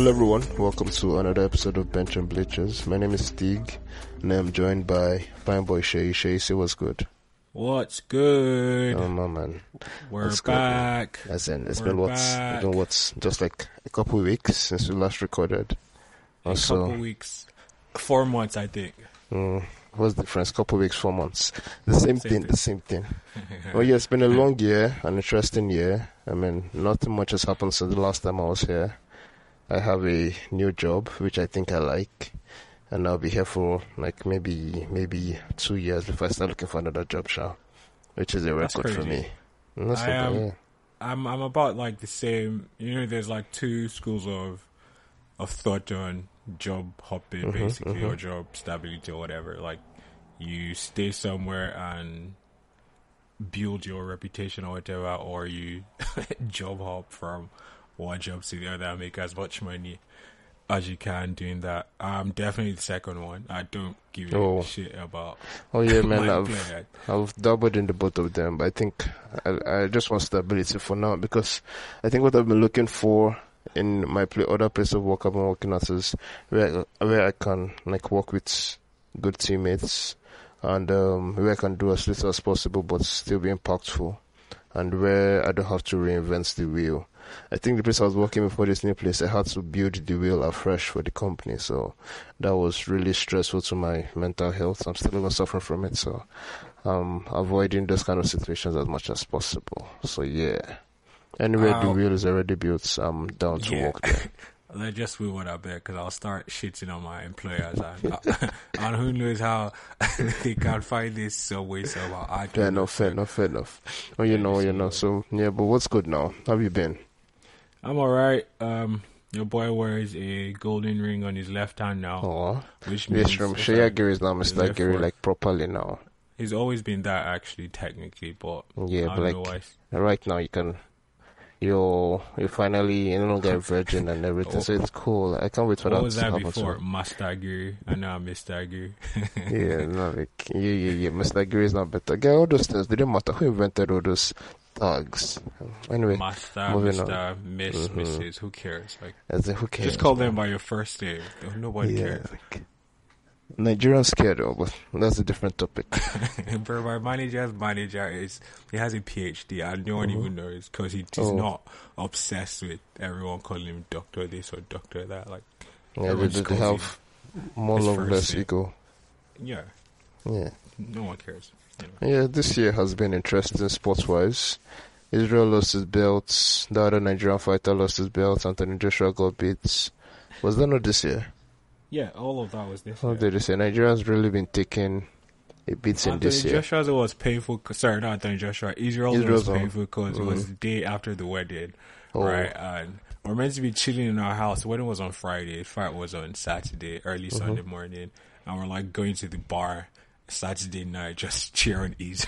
Hello everyone, welcome to another episode of Bench and Bleachers. My name is Stig, and I'm joined by fine boy Shay. Shay, say what's good? What's good? Oh my man, We're what's good, back. as in it's We're been what's back. been what's just like a couple weeks since we last recorded. A Also, couple weeks, four months, I think. mm, what's the difference? Couple weeks, four months, the same, Same thing, thing. the same thing. well, yeah, it's been a long year, an interesting year. I mean, not much has happened since the last time I was here. I have a new job, which I think I like, and I'll be here for like maybe maybe two years before I start looking for another job, Sha, which is a record for me. And that's I am, yeah. I'm I'm about like the same. You know, there's like two schools of of thought on job hopping, Mhm, basically, mhm. or job stability or whatever. Like you stay somewhere and build your reputation or whatever, or you job hop from one job to the other and make as much money as you can doing that. I'm definitely the second one. I don't give a Oh. shit about Oh yeah, man, I've. I've doubled in the both of them, but I think I, I just want stability for now because I think what I've been looking for in my pla other place of work I've been working at is where where I can like work with good teammates and um, where I can do as little as possible but still be impactful and where I don't have to reinvent the wheel. I think the place I was working before this new place, I had to build the wheel afresh for the company, so that was really stressful to my mental health. I'm still even suffering from it, so I'm avoiding those kind of situations as much as possible. So yeah, anywhere the wheel is already built, I'm down to Yeah. work there. Let's just move on there because I'll start shitting on my employers and, and who knows how they can find this some way. I don't Fair enough, fair enough, fair enough. Oh, you Yeah, know, you know. So yeah, but what's good now? How have you been? I'm alright. Um, your boy wears a golden ring on his left hand now, Oh, which means from if Shea I- Gary is now Mr. Gary like properly now. he's always been that actually, technically, but Yeah, but like right now you can. You're you're finally no longer a virgin and everything, so it's cool. I can't wait for What that was that before? Master Guru, and now Mr. Guru. yeah, no, like yeah, yeah, yeah. Mr. Gary is not better. Get all those things. They didn't matter who invented all those tags. Anyway, Master, moving Mr., Miss, Mhm. Mrs. Who cares? Like, as in, who cares? just call them by your first name. Nobody yeah, cares. like Nigerians scared though, but that's a different topic. But my manager's manager is he has a PhD and no one even knows because he, he's Oh. not obsessed with everyone calling him doctor this or doctor that. Like, Yeah, they, just have more first less ego. yeah, Yeah. no one cares. Yeah, this year has been interesting sports wise. Israel lost his belts, the other Nigerian fighter lost his belt, Anthony Joshua got beats. Was that not this year? Yeah, all of that was this. How year. did they say? Nigeria's really been taking a beats in Anthony this year. Joshua's was painful. Sorry, not Anthony Joshua. Israel's Israel's was painful because it was Mhm. the day after the wedding, Oh. right? And we're meant to be chilling in our house. The wedding was on Friday. Fight was on Saturday, early Mm-hmm. Sunday morning, and we're like going to the bar Saturday night, just cheering Izzy.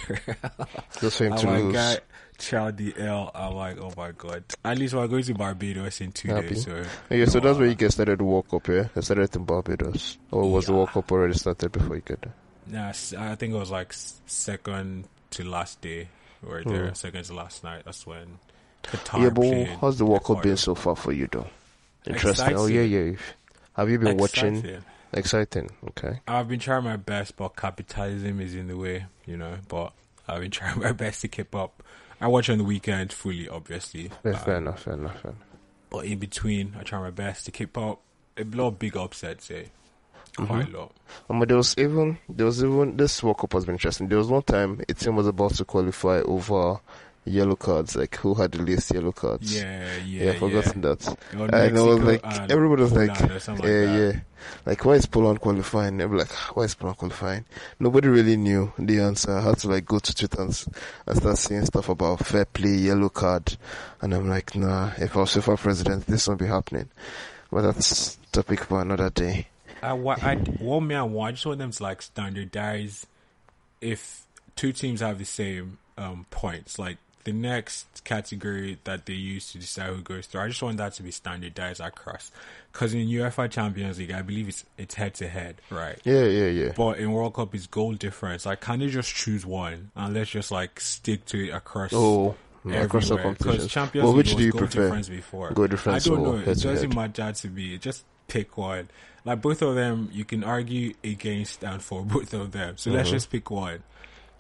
Just for to lose. guy, child the L. I'm like, oh my god. At least we're going to Barbados in two Happy. days. So Yeah, so that's uh, where you get started to World Cup, yeah? I started in Barbados. Or was the Yeah. World Cup already started before you get there? Nah, I think it was like second to last day. Were there, Hmm. second to last night. That's when Qatar yeah, but how's the World Cup been so far for you, though? Interesting. Oh, yeah, yeah. Have you been watching? Exciting. Okay. I've been trying my best, but capitalism is in the way, you know. But I've been trying my best to keep up. I watch on the weekend fully, obviously. Yeah, fair enough, fair enough, fair enough. but in between, I try my best to keep up. A lot of big upsets, eh? Quite a lot. Um, but there was even there was even this World Cup has been interesting. There was one time a team was about to qualify over yellow cards, like who had the least yellow cards. Yeah, yeah, yeah, I've forgotten that. It was And I was like, everybody was like, Poland or yeah, like that. yeah, like why is Poland qualifying? They were like, why is Poland qualifying? Nobody really knew the answer. I had to like go to Twitter and, and start saying stuff about fair play, yellow card, and I'm like, nah, if I was FIFA president, this won't be happening. But that's topic for another day. I, wa- I, one me, I want, I just want them to like standardize if two teams have the same um, points, like the next category that they use to decide who goes through. I just want that to be standardized across. Because in UEFA Champions League, I believe it's it's head to head, right? Yeah, yeah, yeah. But in World Cup, it's goal difference. Like, can they just choose one and let's just like stick to it across Oh, across all competitions. Champions Well, League which do you goal prefer? difference before. Goal difference I don't know. It doesn't matter to me. Just pick one. Like both of them, you can argue against and for both of them. So Mm-hmm. let's just pick one.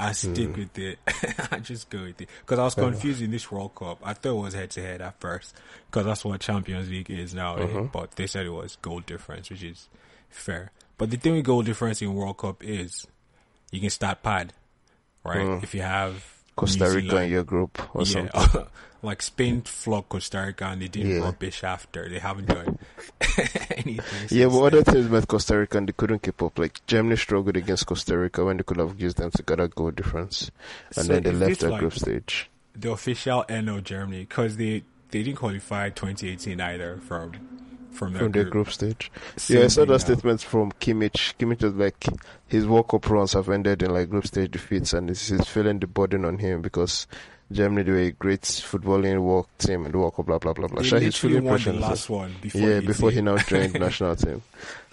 I stick with it. I just go with it because I was confused in this World Cup. I thought it was head to head at first because that's what Champions League is now. eh? Mm-hmm. But they said it was goal difference, which is fair. But the thing with goal difference in World Cup is you can start pad, right? If you have Mm. Costa Rica Zealand- in your group or yeah, something. like Spain flogged Costa Rica and they did Yeah. rubbish after. They haven't done anything. Yeah, but other teams met Costa Rica and they couldn't keep up. Like Germany struggled against Costa Rica when they could have used them to get a goal difference, and So then they left their like group stage. the official end of Germany because they they didn't qualify 2018 either from from from their group. stage. Same yeah, I saw that statement from Kimmich. Kimmich was like, his World Cup runs have ended in like group stage defeats, and he's, he's feeling the burden on him because Germany they were a great footballing work team in the World Cup. Blah blah blah blah. They Sure, he's feeling won the pressure. last one before. yeah, he before he now joined the national team.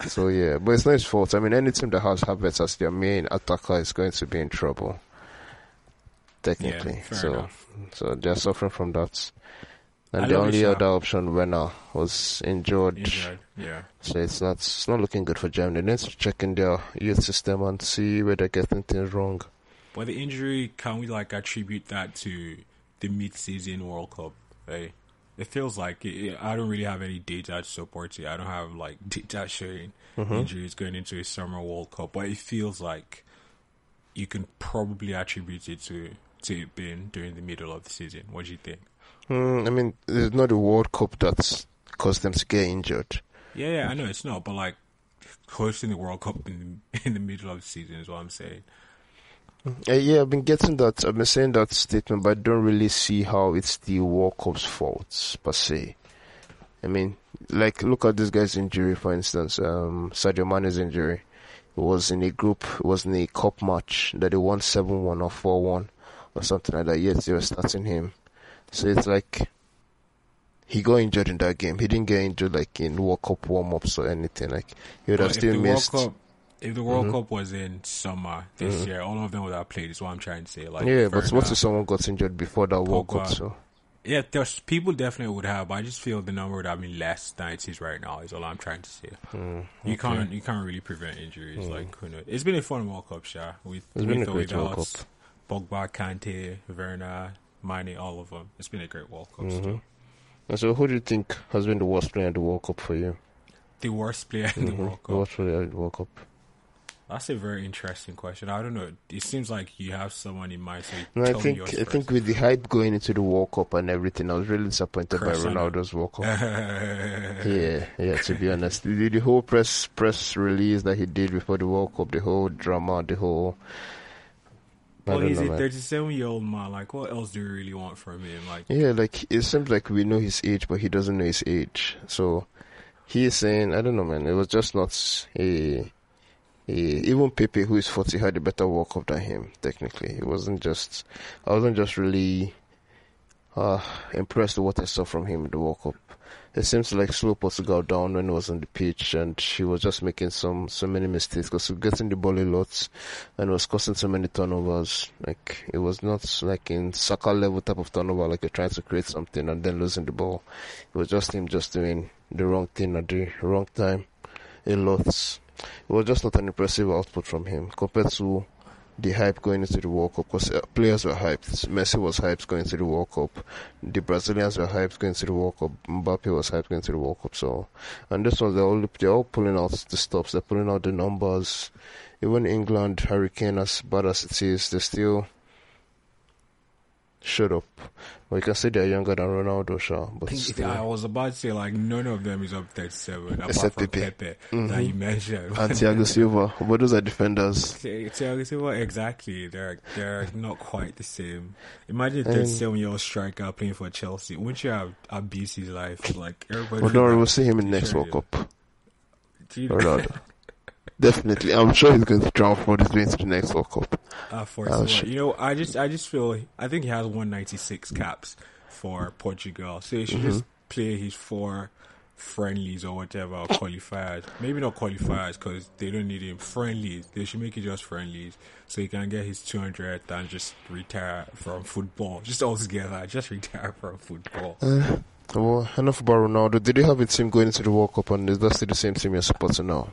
So yeah, but it's not his fault. I mean, any team that has Havertz as their main attacker is going to be in trouble. Technically, Yeah, so enough. so they're suffering from that. And I the only other option, Werner, was injured. Injured. Yeah. So it's not it's not looking good for Germany. They need to check in their youth system and see where they're getting things wrong. But the injury, can we like attribute that to the mid-season World Cup? Hey, it feels like it, I don't really have any data to support it. I don't have like data showing Mm-hmm. injuries going into a summer World Cup, but it feels like you can probably attribute it to to it being during the middle of the season. What do you think? Hmm, I mean, it's not the World Cup that's caused them to get injured. Yeah, yeah, I know it's not, but like hosting the World Cup in in the middle of the season is what I'm saying. Uh, yeah, I've been getting that. I've been saying that statement, but I don't really see how it's the World Cup's fault per se. I mean, like look at this guy's injury, for instance. Um, Sadio Mane's injury. It was in a group. It was in a cup match that they won seven one or four one or something like that. Yet they were starting him. So it's like he got injured in that game. He didn't get injured like in World Cup warm ups or anything. Like he would have still missed. Cup, if the World Mhm. Cup was in summer this year, all of them would have played. Is what I'm trying to say. Like, yeah, but what if someone got injured before that World Cup? So Yeah, there's people definitely would have, but I just feel the number would have been less than it is right now. Is all I'm trying to say. mm, You can't you can't really prevent injuries. Like who knows? It's been a fun World Cup, Sha. With It's with been a great World without Pogba, Kante, Werner, Mane, all of them. It's been a great World Cup. Mhm. And so, who do you think has been the worst player in the World Cup for you? The worst player in the Mhm. World The Cup. worst player in the World Cup. That's a very interesting question. I don't know. It seems like you have someone in mind. So No, I think I think with the hype going into the World Cup and everything, I was really disappointed Cristiano. by Ronaldo's World Cup. yeah, yeah. To be honest, the, the whole press press release that he did before the World Cup, the whole drama, the whole. Well, he's know, a 37 year old man. Like, what else do you really want from him? Like, Yeah, like it seems like we know his age, but he doesn't know his age. So he is saying, I don't know, man. It was just not a, a even Pepe, who is forty, had a better World Cup than him. Technically, it wasn't just. I wasn't just really uh, impressed with what I saw from him in the World Cup. It seems like slow Portugal down when he was on the pitch, and she was just making some so many mistakes because he was getting the ball a lot, and was causing so many turnovers. Like it was not like in soccer level type of turnover, like you're trying to create something and then losing the ball. It was just him just doing the wrong thing at the wrong time, a lot. It was just not an impressive output from him compared to the hype going into the World Cup because uh, players were hyped. Messi was hyped going into the World Cup. The Brazilians were hyped going into the World Cup. Mbappe was hyped going into the World Cup. So, and this one they're all they're all pulling out the stops. They're pulling out the numbers. Even England, Harry Kane, as bad as it is, they still shut up. Well, you can say they're younger than Ronaldo, sure, but I was about to say, like, none of them is up 37, apart Except from Pepe. Pepe, Mhm. that you mentioned. And Thiago Silva, but those are defenders. Thiago Silva, exactly. They're they're not quite the same. Imagine a And- 37 year old striker playing for Chelsea. Wouldn't you have abused his life? Like everybody. But don't we'll see him in next World Cup. Do Ronaldo. Definitely. I'm sure he's going to draw for this way into the next World Cup. Uh, for Silva. shit. you know, I just I just feel I think he has 196 caps for Portugal, so he should Mm-hmm. just play his four friendlies or whatever or qualifiers. Maybe not qualifiers because they don't need him. Friendlies. They should make it just friendlies so he can get his 200 and just retire from football. Just altogether, just retire from football. Uh, well, enough about Ronaldo. Did you have a team going into the World Cup and is that still the same team you're supporting now?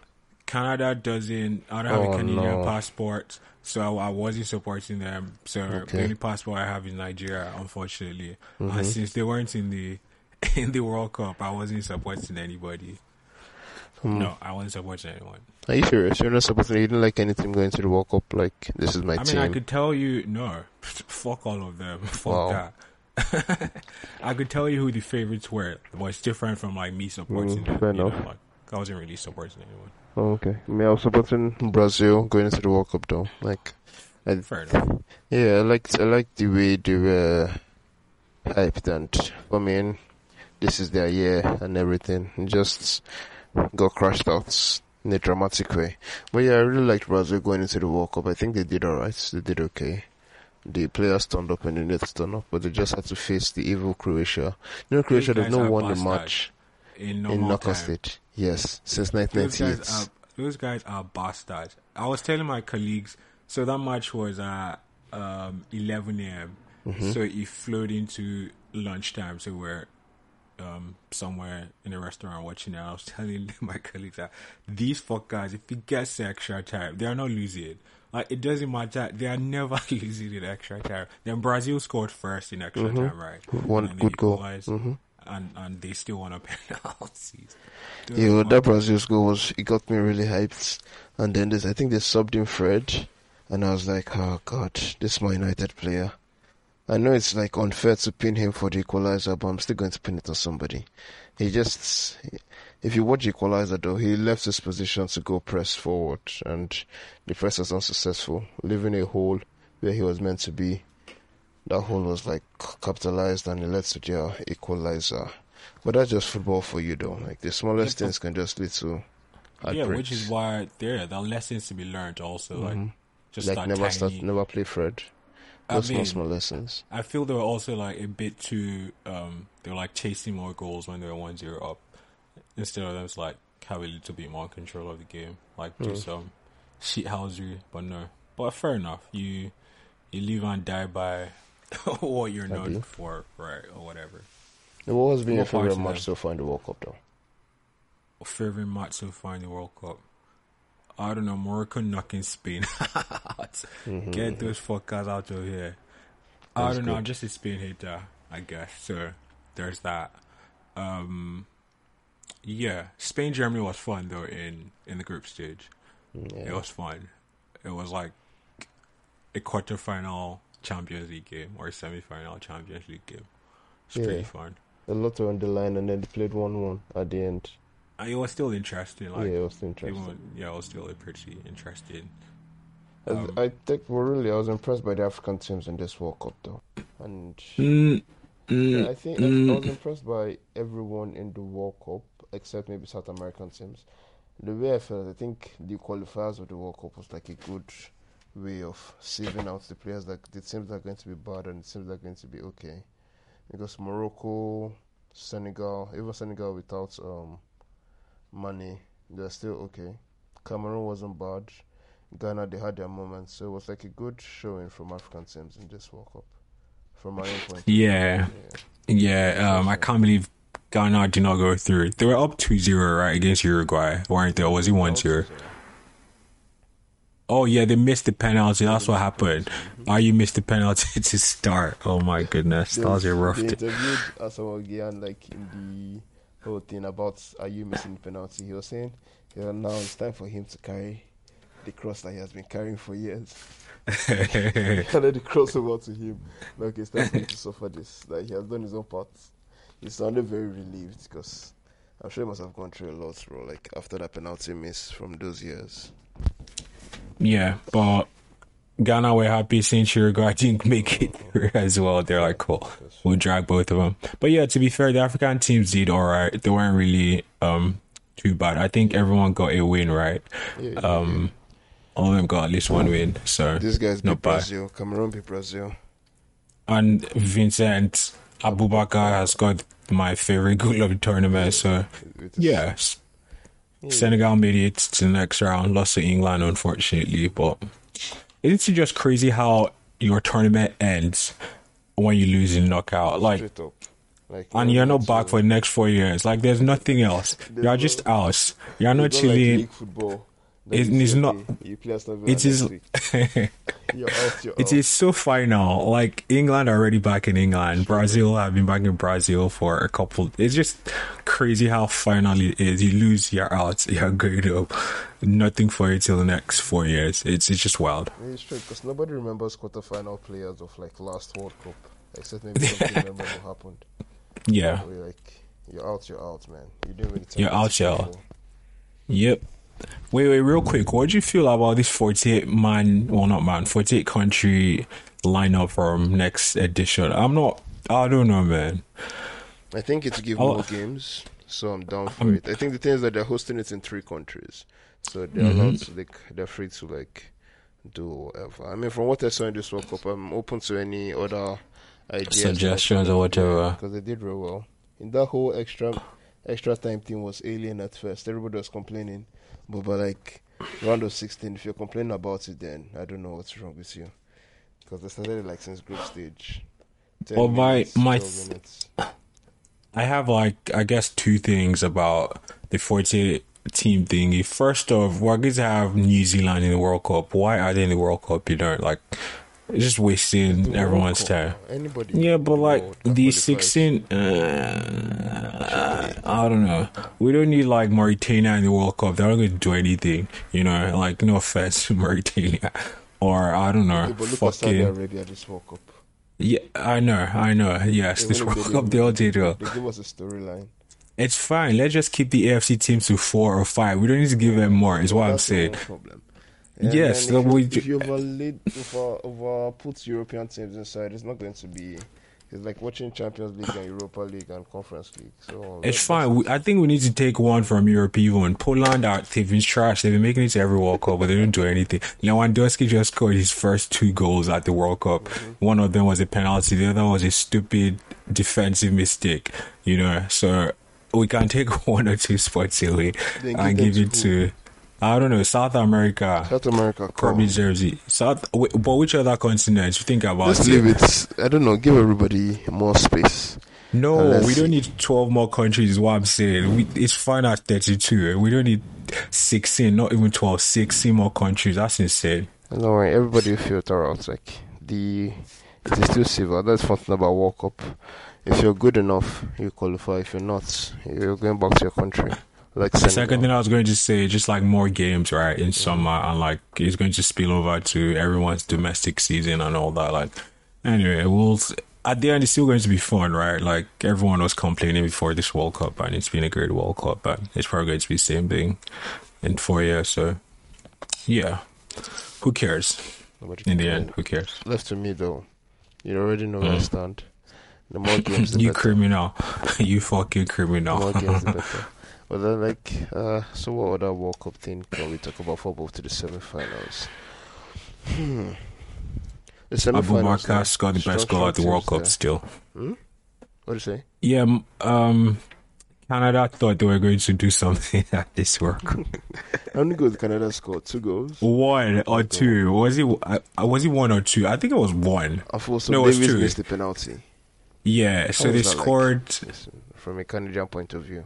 Canada doesn't. I don't have Oh, a Canadian no. passport, so I wasn't supporting them. So the only passport I have is Nigeria, unfortunately. Mm-hmm. And since they weren't in the in the World Cup, I wasn't supporting anybody. Hmm. No, I wasn't supporting anyone. Are you serious? You're not supporting you didn't like any team going to the World Cup like this is my team. I mean. I could tell you no. Fuck all of them. Fuck Wow. that. I could tell you who the favorites were, but it's different from like me supporting Mm, them. fair you know, enough. like, I wasn't really supporting anyone. Oh, okay. I mean, I was supporting Brazil going into the World Cup though. Like I, Fair enough. Yeah, I liked I liked the way they were hyped and I mean this is their year and everything. It just got crashed out in a dramatic way. But yeah, I really liked Brazil going into the World Cup. I think they did alright. They did okay. The players turned up and they needed to turn up, but they just had to face the evil Croatia. You know, Croatia, they've not won the match In in normal knockout time. stage. Yes, since Those guys are those guys are bastards. I was telling my colleagues. So that match was at um, 11 a.m. Mm-hmm. So it flowed into lunchtime. So we're um, somewhere in a restaurant watching it. I was telling my colleagues that these fuck guys, if it gets to extra time, they are not losing. Like it doesn't matter. They are never losing in extra time. Then Brazil scored first in extra time, right? Mm-hmm. One And then they good goal. Mhm. And and they still won a penalties. Yeah, that Brazil's goal was it got me really hyped. And then there's I think they subbed in Fred, and I was like, oh god, this is my United player. I know it's like unfair to pin him for the equalizer, but I'm still going to pin it on somebody. He just, if you watch equalizer though, he left his position to go press forward, and the press was unsuccessful, leaving a hole where he was meant to be. That hole was like capitalized, and it led to their equalizer. But that's just football for you though. Like the smallest Yeah, things can just lead to yeah, which is why there there are lessons to be learned also. Like just like never tiny. start, never play Fred. I Those small mean, small lessons. I feel they were also like a bit too. Um, they were like chasing more goals when they were one zero up, instead of them like have a little bit more control of the game, like do some shithousery. But no, but fair enough. You you live and die by what you're known for, right, or whatever. What has been your favorite match so far in the World Cup though? Favorite match so far in the World Cup. I don't know, Morocco knocking Spain out. Get those fuckers out of here. I don't know, good. I'm just a Spain hater, I guess. So there's that. Um yeah. Spain Germany was fun though in in the group stage. It was fun. It was like a quarterfinal Champions League game or a semi final Champions League game. It's pretty Yeah. fun. A lot were on the line and then they played one one at the end. And it was still interesting, like yeah, it was interesting. Even, yeah, it was still pretty interesting. I- um, I think well, really I was impressed by the African teams in this World Cup though. And Mm, Yeah, I think I, I was impressed by everyone in the World Cup except maybe South American teams. The way I felt, I think the qualifiers of the World Cup was like a good way of saving out the players that the teams that are going to be bad and the teams that are going to be okay. Because Morocco, Senegal, even Senegal without um Mane, they're still okay. Cameroon wasn't bad. Ghana they had their moments, so it was like a good showing from African teams in this World Cup. From my own point. view. Yeah, yeah. Um, I can't believe Ghana did not go through. They were up 2-0, right, against Uruguay, weren't they? Or was it 1-0? Oh, yeah, they missed the penalty. That's what happened. Are you missed the penalty to start? Oh, my goodness. That was a rough They interviewed Asamoah Gyan like in the whole thing about are you missing the penalty. He was saying, yeah, now it's time for him to carry the cross that he has been carrying for years. and then the cross over to him. Like it's time for him to suffer this. Like he has done his own part. He sounded very relieved because I'm sure he must have gone through a lot, bro. Like after that penalty miss from those years. Yeah, but Ghana were happy since Uruguay didn't make it as well. They're like, cool, we'll drag both of them. But yeah, to be fair, the African teams did all right. They weren't really um too bad. I think everyone got a win, right? Yeah, yeah, Um, all of them got at least one win. So These guys beat not bad. Brazil. Cameroon beat Brazil. and Vincent Aboubakar has got my favorite goal of the tournament. So yeah, Senegal made it to the next round, lost to England unfortunately. But isn't it just crazy how your tournament ends when you lose in knockout. Like. Like, and you you're not back for the next four years. Like there's nothing else. You're just out. You're not like chilling. league football. that It you is not- You play Aston Villa It is. You're out. You're It is so final. Like England already back in England. Brazil have been back in Brazil for a couple. It's just crazy how final it is. You lose, you're out. You're going to nothing for you till the next four years. It's it's just wild. It's true because nobody remembers quarterfinal players of like last World Cup, except maybe some people remember what happened. Yeah. Where like, you're out, you're out, man. You didn't really. You're out, you're out. Yep. Wait, wait, real quick. What do you feel about this 48 man, well, not man, 48 country lineup from next edition? I'm not, I don't know, man. I think it's give more games, so I'm down for Um, it. I think the thing is that they're hosting it in three countries, so they're Mhm. allowed to like they're free to like do whatever. I mean, from what I saw in this World Cup, I'm open to any other ideas, Suggestions or whatever. because they did real well. In that whole extra extra time thing was alien at first. Everybody was complaining, but by like round of 16, if you're complaining about it, then I don't know what's wrong with you, because they started like since group stage. 10 Well, my- minutes, my 12 th- minutes. I have like I guess two things about the 48 team thingy. First off, we're going to have New Zealand in the World Cup. Why are they in the World Cup? You know, like it's just wasting everyone's time. Anybody? Yeah, but like the 16, uh, Uh, I don't know. We don't need like Mauritania in the World Cup. They're not going to do anything. You know, like no offense to Mauritania, or I don't know, Yeah, but look at Saudi. Arabia this World Cup. Yeah, I know, I know. Yes, this Even if World they Cup didn't- they all did well. They give us a storyline. It's fine. Let's just keep the AFC teams to four or five. We don't need to give them more. Is what I'm That's the saying. Problem. And Yes, if, we you, if you overlaid, over, over put European teams inside, it's not going to be. It's like watching Champions League and Europa League and Conference League. So It's fine. We, I think we need to take one from Europe even. Poland are they've been trash. They've been making it to every World Cup, but they don't do anything. Lewandowski just scored his first two goals at the World Cup. Mm-hmm. One of them was a penalty. The other was a stupid defensive mistake. You know, so we can take one or two spots away and give it to I don't know South America. South America. Probably. Jersey. South, but which other continents? You think about Just it. leave it. I don't know. Give everybody more space. No, Unless- we don't need 12 more countries, is what I'm saying. We, it's fine at 32. We don't need 16, not even 12, 16 more countries. That's insane. Don't worry. Everybody will filter out. Like the it is still civil. That's one thing about World Cup. If you're good enough, you qualify. If you're not, you're going back to your country. Like The second thing I was going to say, just like more games, right, in summer, and like it's going to spill over to everyone's domestic season and all that. Like, anyway, we'll at the end, it's still going to be fun, right? Like everyone was complaining before this World Cup, and it's been a great World Cup, but it's probably going to be the same thing in four years. So, yeah, who cares? Nobody In the end, who cares? Left to me though. You already know where I Mm. stand. The more games, the You better. criminal, you fucking The criminal. more games, the better. But then, like, uh, so what other World Cup thing can we talk about for both to the semi-finals? Hmm. The semi-finals. Aboubakar scored the best goal at the World Cup There. still. Hmm? What do you say? Yeah, um, Canada thought they were going to do something at this World Cup. How many goals Canada scored? Two goals. One or two? Was it? Uh, was it one or two? I think it was one. I so. No, it was Davies two. missed the penalty. Yeah. So they that like? scored. From a Canadian point of view.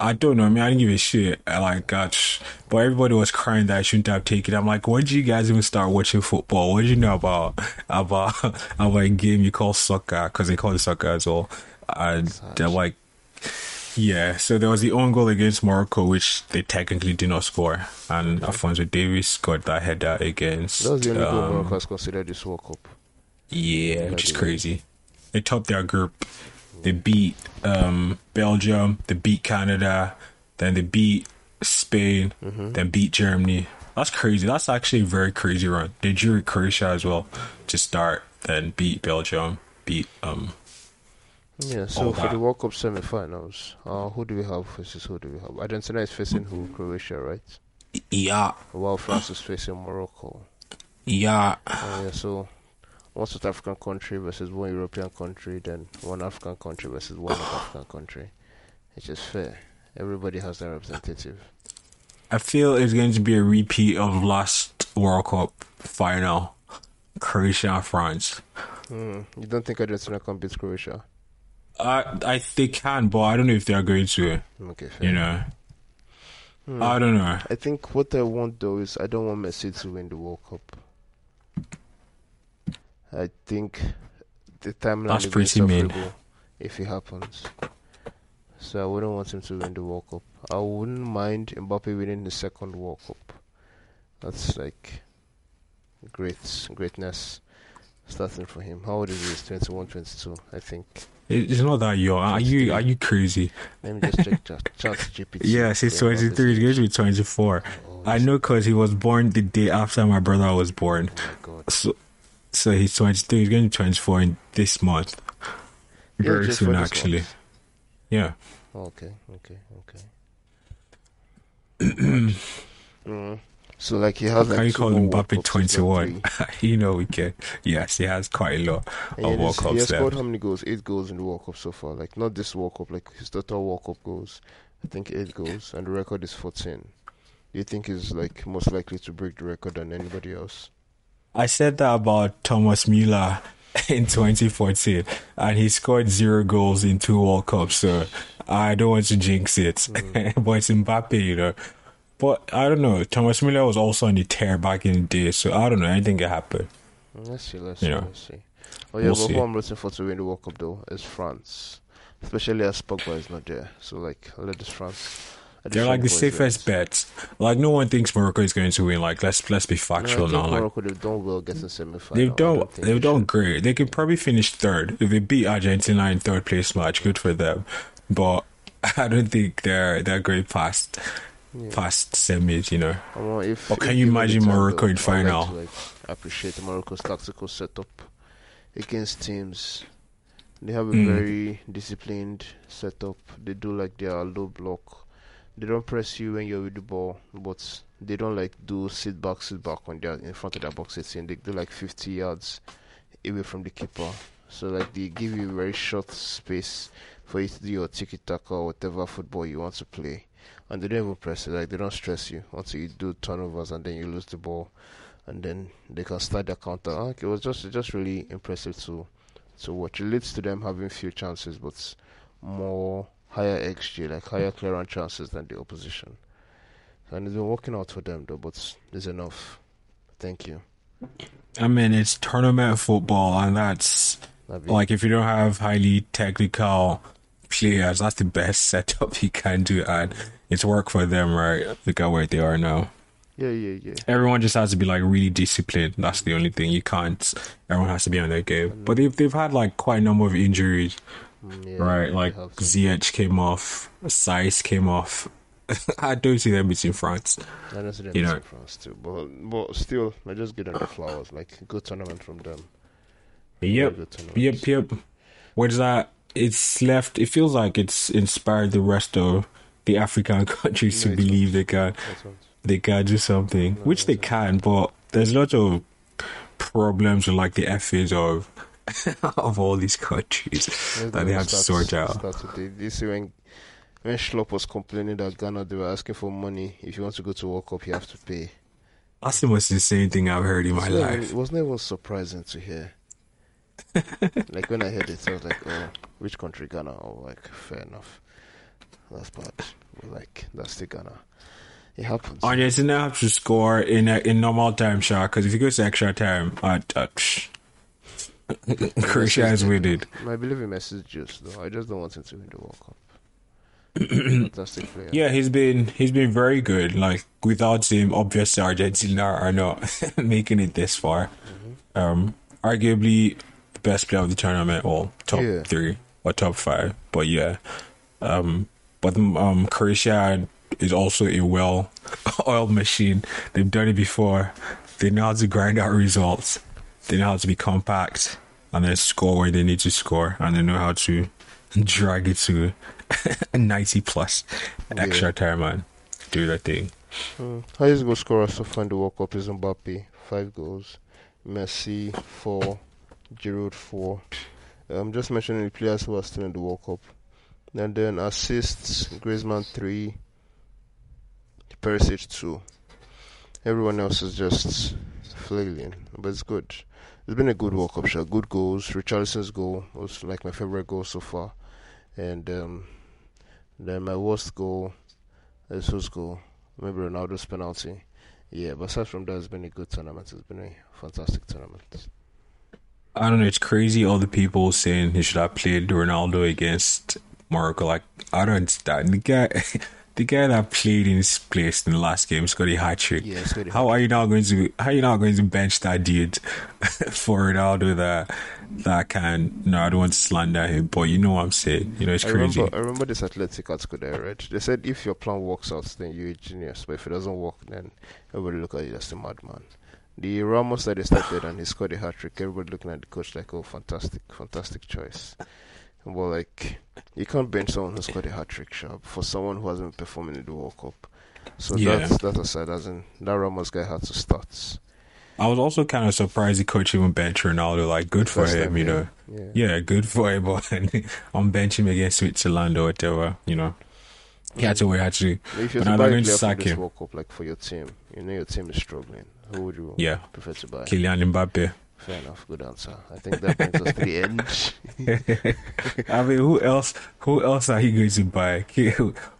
I don't know. I mean, I didn't give a shit. I like, uh, gosh, but everybody was crying that I shouldn't have taken. it. I'm like, when did you guys even start watching football? What did you know about about about a game you call soccer? Because they call it soccer as well. And they're uh, like, yeah. So there was the own goal against Morocco, which they technically did not score, and Alphonso Davies scored that header against. That was the only goal um, Morocco has considered this World Cup. Yeah, which is crazy. They topped their group. They beat um, Belgium. They beat Canada. Then they beat Spain. Mm-hmm. Then beat Germany. That's crazy. That's actually a very crazy run. They drew Croatia as well to start. Then beat Belgium. Beat um. Yeah, so for that. the World Cup semi-finals, uh, who do we have versus who do we have? Argentina is facing who? Croatia, right? Yeah, While France is facing Morocco. yeah. Uh, yeah, so one South African country versus one European country, then one African country versus one North African country. It's just fair. Everybody has their representative. I feel it's going to be a repeat of last World Cup final, Croatia and France. Mm. You don't think Argentina can beat Croatia? I I they can, but I don't know if they are going to. Okay, fair. You know, Hmm. I don't know. I think what I want though is I don't want Messi to win the World Cup. I think the timeline That's is pretty mean. if it happens. So I wouldn't want him to win the World Cup. I wouldn't mind Mbappe winning the second World Cup. That's like great greatness starting for him. How old is he? He's 21, 22, I think. It's not that young. Are you are you crazy? Let me just check chat, chat GPT. Yes, he's 23. He's going to be 24. Oh, I know because he was born the day after my brother was born. Oh my god. So, so he's 23. He's going to be 24 in this month. Yeah, Very just soon, actually. month. Yeah. Okay, okay, okay. mm. So like he has like Can you call World Mbappe Cups, he's got 21? you know we can. Yes, he has quite a lot And of he World has, he has Cups scored how many goals? Eight goals in the World Cup so far. Like not this World Cup, like his total World Cup goals. I think eight goals, and the record is fourteen. Do you think he's like most likely to break the record than anybody else? I said that about Thomas Müller in 2014, and he scored zero goals in two World Cups. So I don't want to jinx it, but it's Mbappe, you know. But I don't know. Thomas Müller was also on the tear back in the day, so I don't know. Anything can happen. Mm, Let's see, let's You see, know. let's see. Oh yeah, We'll but see. who I'm rooting for to win the World Cup though is France, especially as Pogba is not there. So like, let this France. They're like the safest bets. Like no one thinks Morocco is going to win. Like let's let's be factual think now. Like Morocco they've done well getting semi-final. They've done don't they've they done should. great. They could probably finish third if they beat Argentina in third place match. Good for them, but I don't think they're they're going past Yeah. past semis. You know, I want if, Or can you imagine Morocco in like final? like, appreciate Morocco's tactical setup against teams. They have a Mm. very disciplined setup. They do like their low block. They don't press you when you're with the ball, but they don't like do sit back, sit back when they're in front of their box 18. They do like 50 yards away from the keeper. So like they give you very short space for you to do your tiki taka or whatever football you want to play. And they don't even press it, like they don't stress you until you do turnovers and then you lose the ball and then they can start their counter. Ah, It was just just really impressive to to watch. It leads to them having few chances but more higher XG, like higher clearance chances than the opposition. And it's been working out for them though, but it's enough. Thank you. I mean it's tournament football, and that's like if you don't have highly technical players, that's the best setup you can do, and it's work for them, right? Look at where they are now. yeah, yeah, yeah. Everyone just has to be like really disciplined. That's the only thing. You can't. Everyone has to be on their game. But they've they've had like quite a number of injuries, yeah right? Like. Ziyech came off, Saiss came off. I don't see them beating France. I don't see them you in know. France too, but but still, I just give them the flowers. Like good tournament from them. Yep, yep, yep. What is that? It's left. It feels like it's inspired the rest of the African countries No, to believe they can they can do something, No, which they can. But there's a lot of problems with like the FAs of of all these countries that they have to sort out. This is when when Schlupp was complaining that Ghana they were asking for money. If you want to go to World Cup, you have to pay. That's the most insane thing I've heard in my life. It wasn't even surprising to hear. like when I heard it, I was like, "Oh, which country, Ghana?" Oh, like fair enough. That's bad. But like that's the Ghana. It happens. Argentina have to score in a, in normal time, Sha. Because if you go to extra time, uh, uh, psh, Croatia as we did. I believe in Messi's juice, though. I just don't want him to win the World Cup. Fantastic player. Yeah, he's been he's been very good. Like without him, obviously Argentina are not making it this far. Mm-hmm. Um, arguably the best player of the tournament, well, top Yeah. three or top five. But yeah, um, but um, Croatia is also a well-oiled machine. They've done it before. They know how to grind out results. They know how to be compact and then score where they need to score, and they know how to drag it to 90 plus extra time and do that thing. Mm. Highest goal scorer so far in the World Cup is Mbappe, five goals. Messi, four. Giroud four. I'm just mentioning the players who are still in the World Cup. And then assists, Griezmann three, Perisic two. Everyone else is just flailing, but it's good. It's been a good World Cup shot. Good goals. Richarlison's goal was like my favorite goal so far, and um, then my worst goal is whose goal? Maybe Ronaldo's penalty. Yeah, but aside from that, it's been a good tournament. It's been a fantastic tournament. I don't know. It's crazy. All the people saying he should have played Ronaldo against Morocco. Like I don't understand the guy. The guy that played in his place in the last game scored a hat trick. Yeah, a how are you not going to? How are you not going to bench that dude for Ronaldo? That that can. No, I don't want to slander him, but you know what I'm saying. You know, it's I crazy. remember, I remember this athletic article that I read. They said if your plan works out, then you're a genius. But if it doesn't work, then everybody look at you as a madman. The Ramos that they started and he scored a hat trick, everybody looking at the coach like, oh, fantastic, fantastic choice. Well, like, you can't bench someone who scored a hat trick, sharp, for someone who hasn't been performing in the World Cup. So Yeah. that's that aside, as in that Ramos guy had to start. I was also kind of surprised the coach even bench Ronaldo. Like, good for First him, time, you yeah. know. Yeah. Yeah, good for him. But on bench him against Switzerland or whatever, you know. He had to wait, had to. If you're But now they're going to sack him. World Cup, like for your team, you know your team is struggling. Who would you Yeah. prefer to buy? Kylian Mbappe. Fair enough, good answer. I think that brings us to the end. I mean, who else? Who else are you going to buy?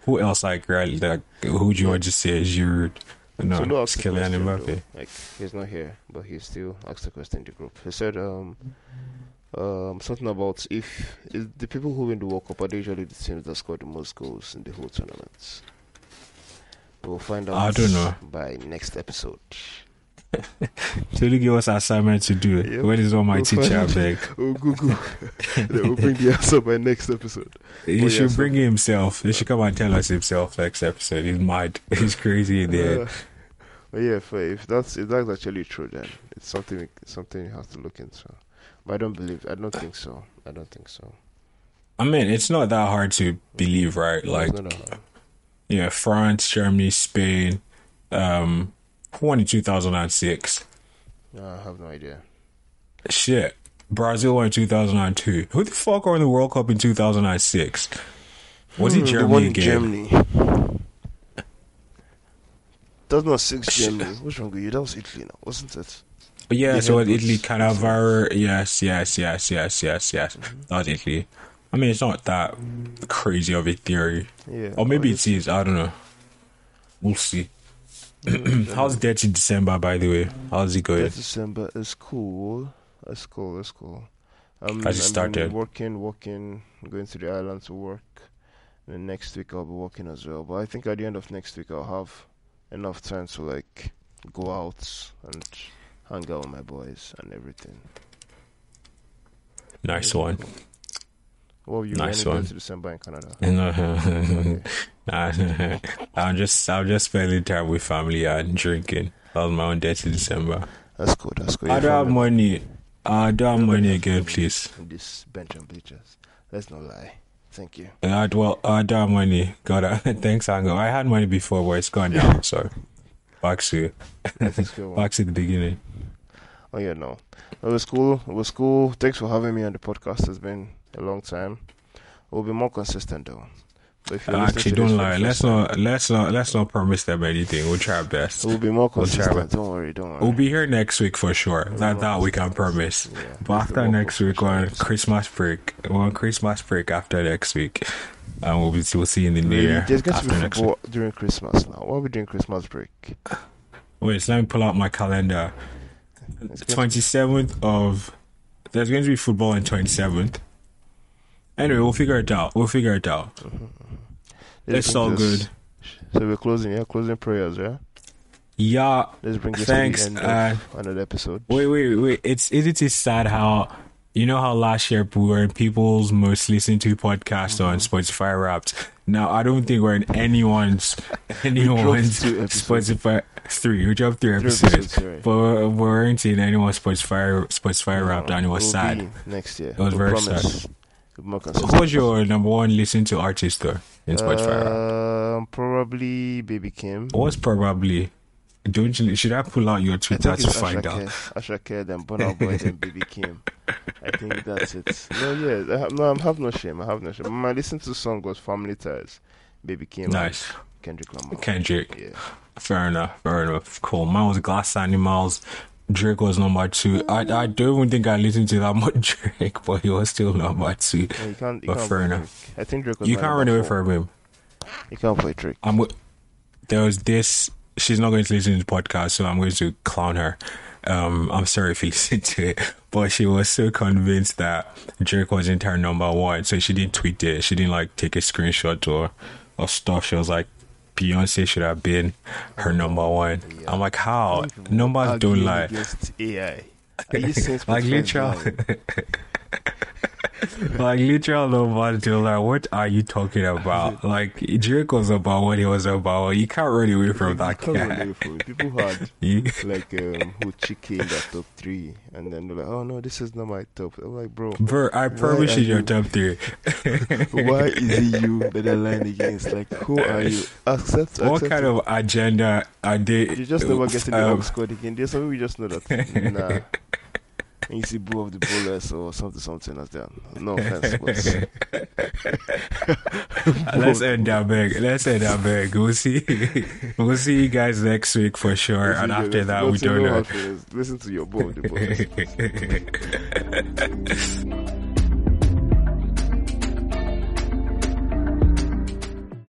Who, else like right? Like, who do you want to say is Giroud? No, so no it's ask the Kylian Mbappe. Like he's not here, but he still asked the question in the group. He said, um, um, something about if is the people who win the World Cup are usually the teams that score the most goals in the whole tournament. We'll find out. I don't know. by next episode. So you give us assignment to do. Yep. When is all my We'll teacher? Beg. Oh, Google. will bring the answer by next episode. He should bring himself. He should come and tell us himself next episode. He's mad. He's crazy in the head. Uh, but yeah, if, if that's if that's actually true, then it's something something you have to look into. But I don't believe. I don't think so. I don't think so. I mean, it's not that hard to believe, right? Like, It's not that hard. yeah, France, Germany, Spain, um, who won in 2006? No, I have no idea. Shit. Brazil won in 2002. Who the fuck won the World Cup in 2006? Was it Hmm, the Germany one again? Germany. That's not six Germany. What's wrong with you? That was Italy now, wasn't it? Yeah, They so had Italy, Cannavaro. Yes, yes, yes, yes, yes, yes. Mm-hmm. That was Italy. I mean, it's not that crazy of a theory. Yeah. Or maybe it's it is. I don't know. We'll see. How's Dirty December, by the way? How's it going? December is cool. It's cool. It's cool. Um, I just started. working, working, going to the island to work. And then next week I'll be working as well. But I think at the end of next week I'll have enough time to like go out and hang out with my boys and everything. Nice one. Were you Nice any one. to December in Canada? Nah, uh, I'm just I'm just spending time with family and drinking. That was my own Dirty December. That's cool. That's cool. I don't have money. I don't have money again, please. In this bench and bleachers. Let's not lie. Thank you. Uh, I well, I don't have money. God, I, thanks, Ango. I had money before, but it's gone now. So back to back to the beginning. Oh yeah, no. It was cool. It was cool. Thanks for having me on the podcast. It's been a long time. We'll be more consistent though. But if Actually, don't lie. Let's not let's not let's not promise them anything. We'll try our best. We'll be more We'll consistent. our- don't worry. Don't worry. We'll be here next week for sure. We'll That that we can promise. Yeah. But We'll after next week, on. Christmas break. On Christmas break after next week, and we'll be we'll see in the new Really? year There's going to be football during Christmas now. What are we doing Christmas break? Wait, so let me pull out my calendar. Twenty seventh of there's going to be football on twenty seventh. Anyway, we'll figure it out. We'll figure it out. Let's It's all good. So we're closing. Yeah, closing prayers. Yeah. Yeah. Let's bring this Thanks, to the uh, end of another episode. Wait, wait, wait. It's it sad how you know how last year we were in people's most listened to podcast on Mm-hmm. Spotify Wrapped. Now I don't think we're in anyone's anyone's. Spotify three. We dropped three Three episodes, episodes, right. but we weren't in anyone's Spotify Spotify Wrapped, and it was sad. next year. It was very promise. sad. More consistent. was your number one listen to artist though in Spotify Um, probably Baby Keem. Was probably Don't you? Should I pull out your Twitter to find Asha out? Asake, then Burna Boy, then Baby Keem. I think that's it. No, yeah, I have, no, I have no shame. I have no shame. My listen to song was Family Ties, Baby Keem, Nice. Kendrick Lamar. Kendrick. Yeah, Fair enough. Fair enough. Cool. Mine was Glass Animals. Drake was number two. I I don't even think I listened to that much Drake, but he was still number two. no, you can't. You But can't fair enough. Drake. I think Drake was You can't run away from him. You can't play Drake. I'm. There was this. She's not going to listen to the podcast, so I'm going to clown her. Um, I'm sorry if you listen to it, but she was so convinced that Drake wasn't her number one, so she didn't tweet it. She didn't like take a screenshot or or stuff. She was like, Beyonce should have been her number one. I'm like, how? Numbers don't lie. AI. Are you like Spotify is literal, lying? like literal numbers don't lie. What are you talking about? Like was about what he was about. You can't run away from that guy. People had like um, who chicken that top three, and then they're like, "Oh no, this is not my top." I'm like, bro, Bro, I promise you, your you- top three. why is it you that are lying against? Like, who are you? Accept. what accept kind it. of agenda are they? You just never get to the um, um, squad again. There's something we just know that. Nah. And you see Boo of the Bullets or something, something like that. No offense, but Let's end that big. Let's end that big. We'll see. We'll see you guys next week for sure. And after that, we don't know. Listen to your Boo of the Bullets.